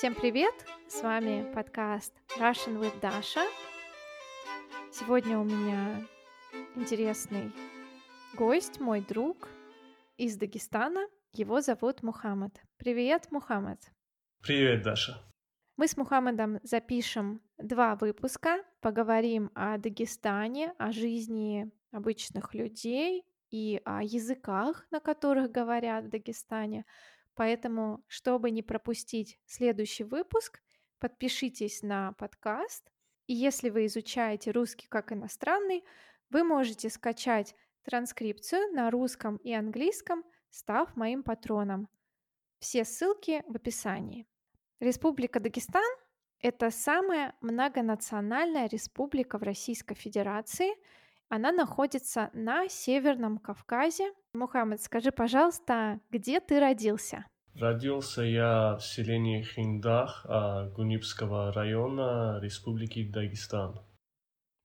Всем привет! С вами подкаст Russian with Dasha. Сегодня у меня интересный гость, мой друг из Дагестана. Его зовут Мухаммад. Привет, Мухаммад. Привет, Даша. Мы с Мухаммадом запишем два выпуска, поговорим о Дагестане, о жизни обычных людей и о языках, на которых говорят в Дагестане, Поэтому, чтобы не пропустить следующий выпуск, подпишитесь на подкаст. И если вы изучаете русский как иностранный, вы можете скачать транскрипцию на русском и английском, став моим патроном. Все ссылки в описании. Республика Дагестан – это самая многонациональная республика в Российской Федерации. Она находится на Северном Кавказе. Мухаммед, скажи, пожалуйста, где ты родился? Родился я в селении Хиндах Гунибского района Республики Дагестан.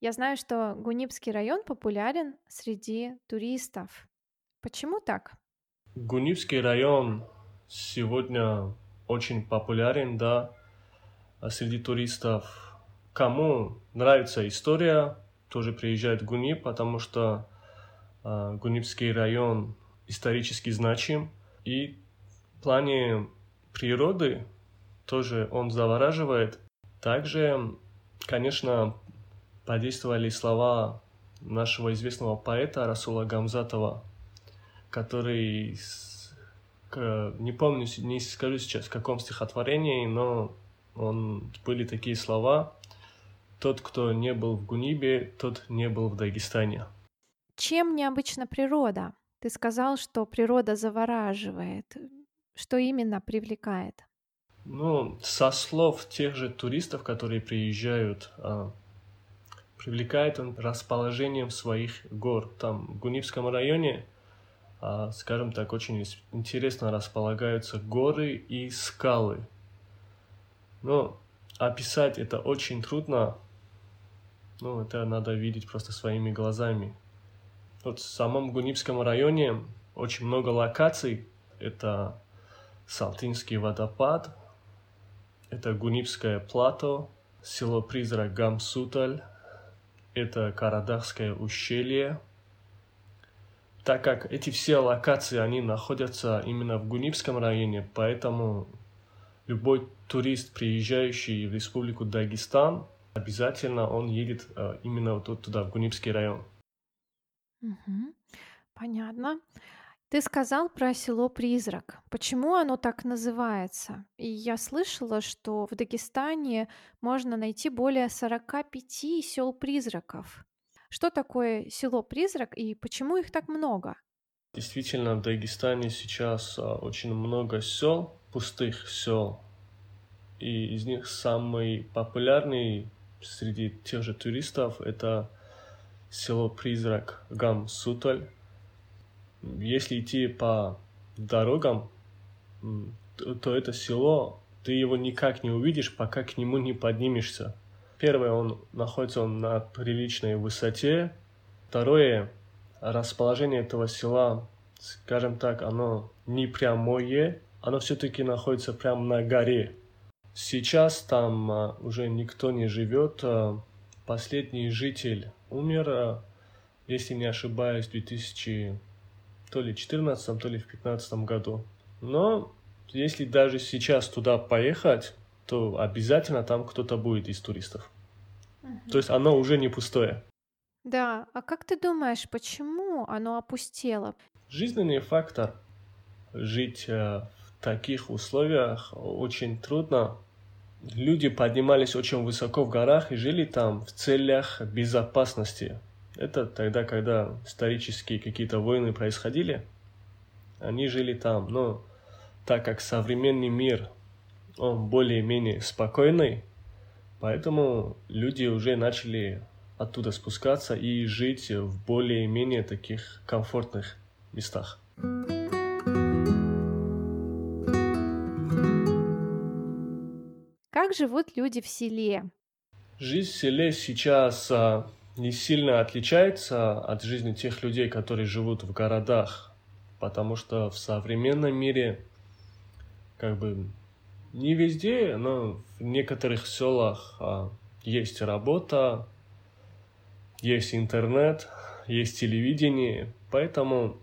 Я знаю, что Гунибский район популярен среди туристов. Почему так? Гунибский район сегодня очень популярен, да, среди туристов. Кому нравится история, тоже приезжает в Гуниб, потому что э, Гунибский район исторически значим, и плане природы тоже он завораживает. Также, конечно, подействовали слова нашего известного поэта Расула Гамзатова, который, не помню, не скажу сейчас в каком стихотворении, но он, были такие слова «Тот, кто не был в Гунибе, тот не был в Дагестане». Чем необычна природа? Ты сказал, что природа завораживает. Что именно привлекает? Ну, со слов тех же туристов, которые приезжают, а, привлекает он расположением своих гор. Там, в Гунивском районе, а, скажем так, очень интересно располагаются горы и скалы. Но описать это очень трудно. Ну, это надо видеть просто своими глазами. Вот в самом Гунибском районе очень много локаций. Это Салтинский водопад, это Гунибское плато, село-призрак Гамсуталь, это Карадахское ущелье. Так как эти все локации, они находятся именно в Гунибском районе, поэтому любой турист, приезжающий в Республику Дагестан, обязательно он едет э, именно вот туда, в Гунибский район. Угу. Понятно. Ты сказал про село-призрак. Почему оно так называется? И я слышала, что в Дагестане можно найти более 45 сел-призраков. Что такое село-призрак и почему их так много? Действительно, в Дагестане сейчас а, очень много сел, пустых сел. И из них самый популярный среди тех же туристов это село-призрак Гам-Суталь если идти по дорогам, то это село, ты его никак не увидишь, пока к нему не поднимешься. Первое, он находится он на приличной высоте. Второе, расположение этого села, скажем так, оно не прямое, оно все-таки находится прямо на горе. Сейчас там а, уже никто не живет. А, последний житель умер, а, если не ошибаюсь, в 2000 то ли в 14, то ли в 15 году. Но если даже сейчас туда поехать, то обязательно там кто-то будет из туристов. Угу. То есть оно уже не пустое. Да, а как ты думаешь, почему оно опустело? Жизненный фактор. Жить э, в таких условиях очень трудно. Люди поднимались очень высоко в горах и жили там в целях безопасности. Это тогда, когда исторические какие-то войны происходили, они жили там. Но так как современный мир, он более-менее спокойный, поэтому люди уже начали оттуда спускаться и жить в более-менее таких комфортных местах. Живут люди в селе? Жизнь в селе сейчас а, не сильно отличается от жизни тех людей, которые живут в городах, потому что в современном мире как бы не везде, но в некоторых селах а, есть работа, есть интернет, есть телевидение, поэтому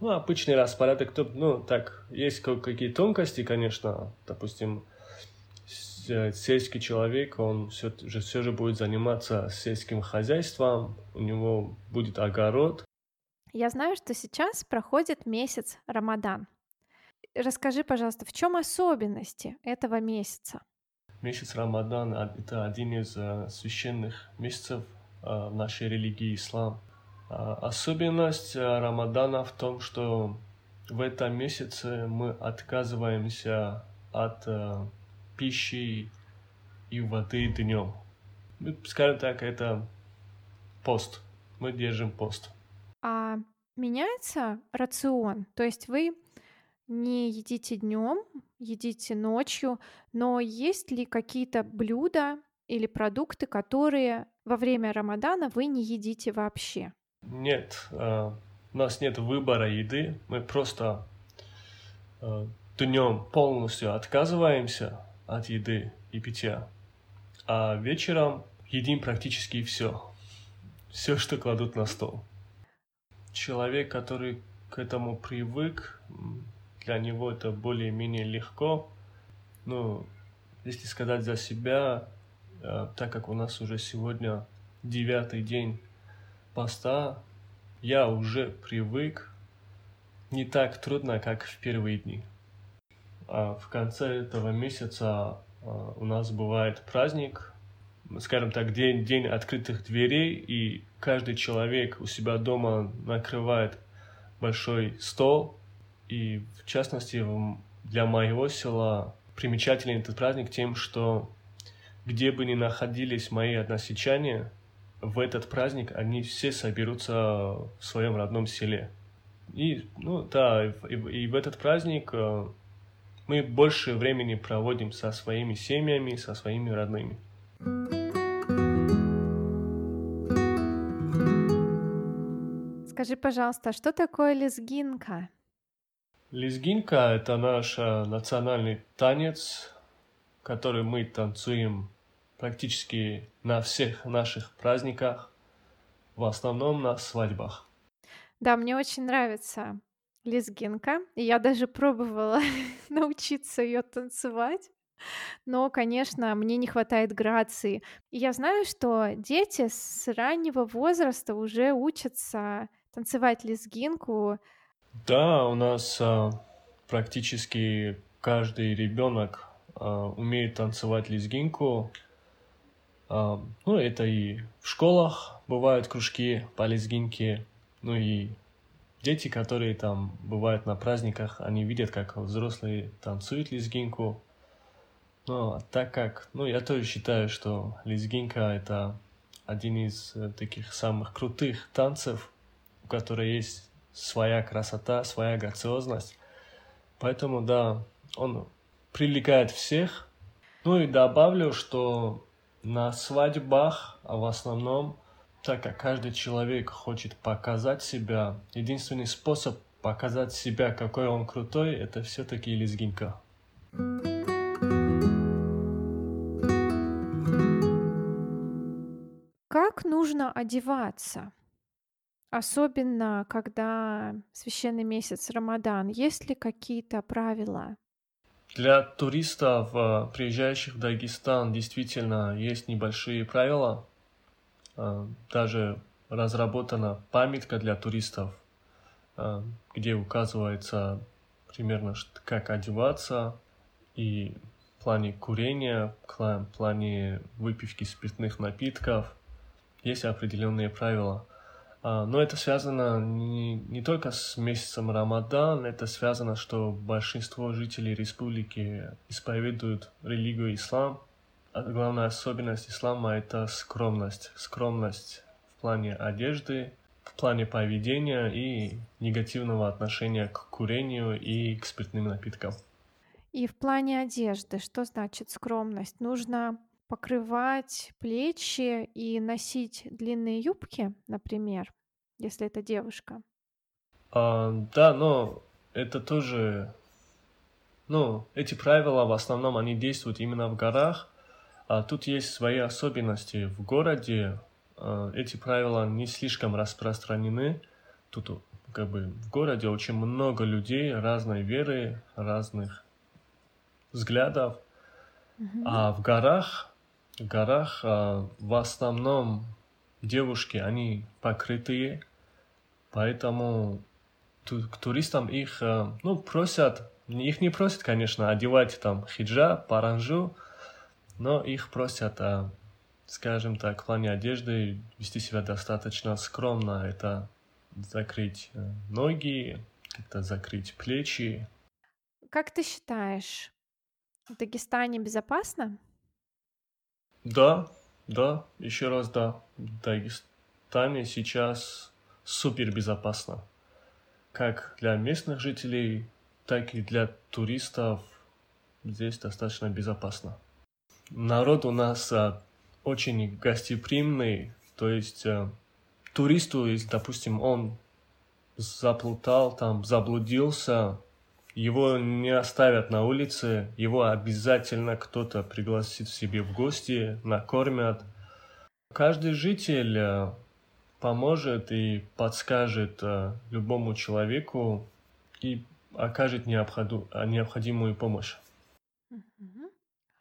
ну, обычный распорядок, ну, так, есть какие тонкости, конечно, допустим, сельский человек, он все же, все же будет заниматься сельским хозяйством, у него будет огород. Я знаю, что сейчас проходит месяц Рамадан. Расскажи, пожалуйста, в чем особенности этого месяца? Месяц Рамадан – это один из э, священных месяцев э, в нашей религии ислам. А, особенность э, Рамадана в том, что в этом месяце мы отказываемся от э, пищи и воды днем. Скажем так, это пост. Мы держим пост. А меняется рацион? То есть вы не едите днем, едите ночью, но есть ли какие-то блюда или продукты, которые во время Рамадана вы не едите вообще? Нет, э, у нас нет выбора еды, мы просто э, днем полностью отказываемся от еды и питья, а вечером едим практически все, все, что кладут на стол. Человек, который к этому привык, для него это более-менее легко. Ну, если сказать за себя, э, так как у нас уже сегодня девятый день поста я уже привык. Не так трудно, как в первые дни. А в конце этого месяца а, у нас бывает праздник, скажем так, день, день открытых дверей, и каждый человек у себя дома накрывает большой стол. И в частности, для моего села примечателен этот праздник тем, что где бы ни находились мои односельчане, в этот праздник они все соберутся в своем родном селе. И, ну да, и, и в этот праздник э, мы больше времени проводим со своими семьями, со своими родными. Скажи, пожалуйста, что такое лезгинка? Лезгинка – это наш э, национальный танец, который мы танцуем практически на всех наших праздниках, в основном на свадьбах. Да, мне очень нравится лезгинка. И я даже пробовала научиться ее танцевать. Но, конечно, мне не хватает грации. И я знаю, что дети с раннего возраста уже учатся танцевать лезгинку. Да, у нас а, практически каждый ребенок а, умеет танцевать лезгинку. А, ну, это и в школах бывают кружки по лезгинке, ну и дети, которые там бывают на праздниках, они видят, как взрослые танцуют лезгинку. Но так как, ну, я тоже считаю, что лезгинка — это один из э, таких самых крутых танцев, у которых есть своя красота, своя грациозность. Поэтому, да, он привлекает всех. Ну и добавлю, что на свадьбах, а в основном, так как каждый человек хочет показать себя, единственный способ показать себя, какой он крутой, это все-таки лезгинка. Как нужно одеваться? Особенно, когда священный месяц Рамадан. Есть ли какие-то правила? Для туристов, э, приезжающих в Дагестан, действительно есть небольшие правила. Э, даже разработана памятка для туристов, э, где указывается примерно, как одеваться, и в плане курения, в плане выпивки спиртных напитков есть определенные правила. А, но это связано не, не только с месяцем Рамадан, это связано, что большинство жителей республики исповедуют религию ислам. Главная особенность ислама – это скромность. Скромность в плане одежды, в плане поведения и негативного отношения к курению и к спиртным напиткам. И в плане одежды, что значит скромность? Нужно покрывать плечи и носить длинные юбки, например, если это девушка? А, да, но это тоже ну, эти правила в основном они действуют именно в горах, тут есть свои особенности. В городе э, эти правила не слишком распространены. Тут как бы в городе очень много людей разной веры, разных взглядов. Мгм. А в горах, в горах а, в основном девушки, они покрытые, поэтому к туристам их, а, ну, просят, их не просят, конечно, одевать там хиджаб, паранжу, но их просят, а, скажем так, в плане одежды вести себя достаточно скромно. Это закрыть э, ноги, как-то закрыть плечи. Как ты считаешь, в Дагестане безопасно? Да, да, еще раз да. В Дагестане сейчас супер безопасно. Как для местных жителей, так и для туристов здесь достаточно безопасно. Народ у нас а, очень гостеприимный, то есть а, туристу, если, допустим, он заплутал, там, заблудился, его не оставят на улице, его обязательно кто-то пригласит себе в гости, накормят. Каждый житель э, поможет и подскажет э, любому человеку и окажет необходимую помощь.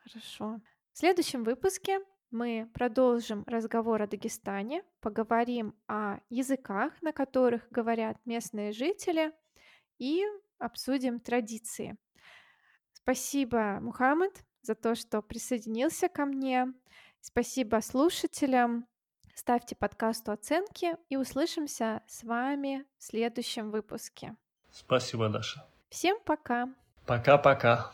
Хорошо. В следующем выпуске мы продолжим разговор о Дагестане, поговорим о языках, на которых говорят местные жители, и обсудим традиции. Спасибо, Мухаммад, за то, что присоединился ко мне. Спасибо слушателям. Ставьте подкасту оценки и услышимся с вами в следующем выпуске. Спасибо, Даша. Всем пока! Пока-пока.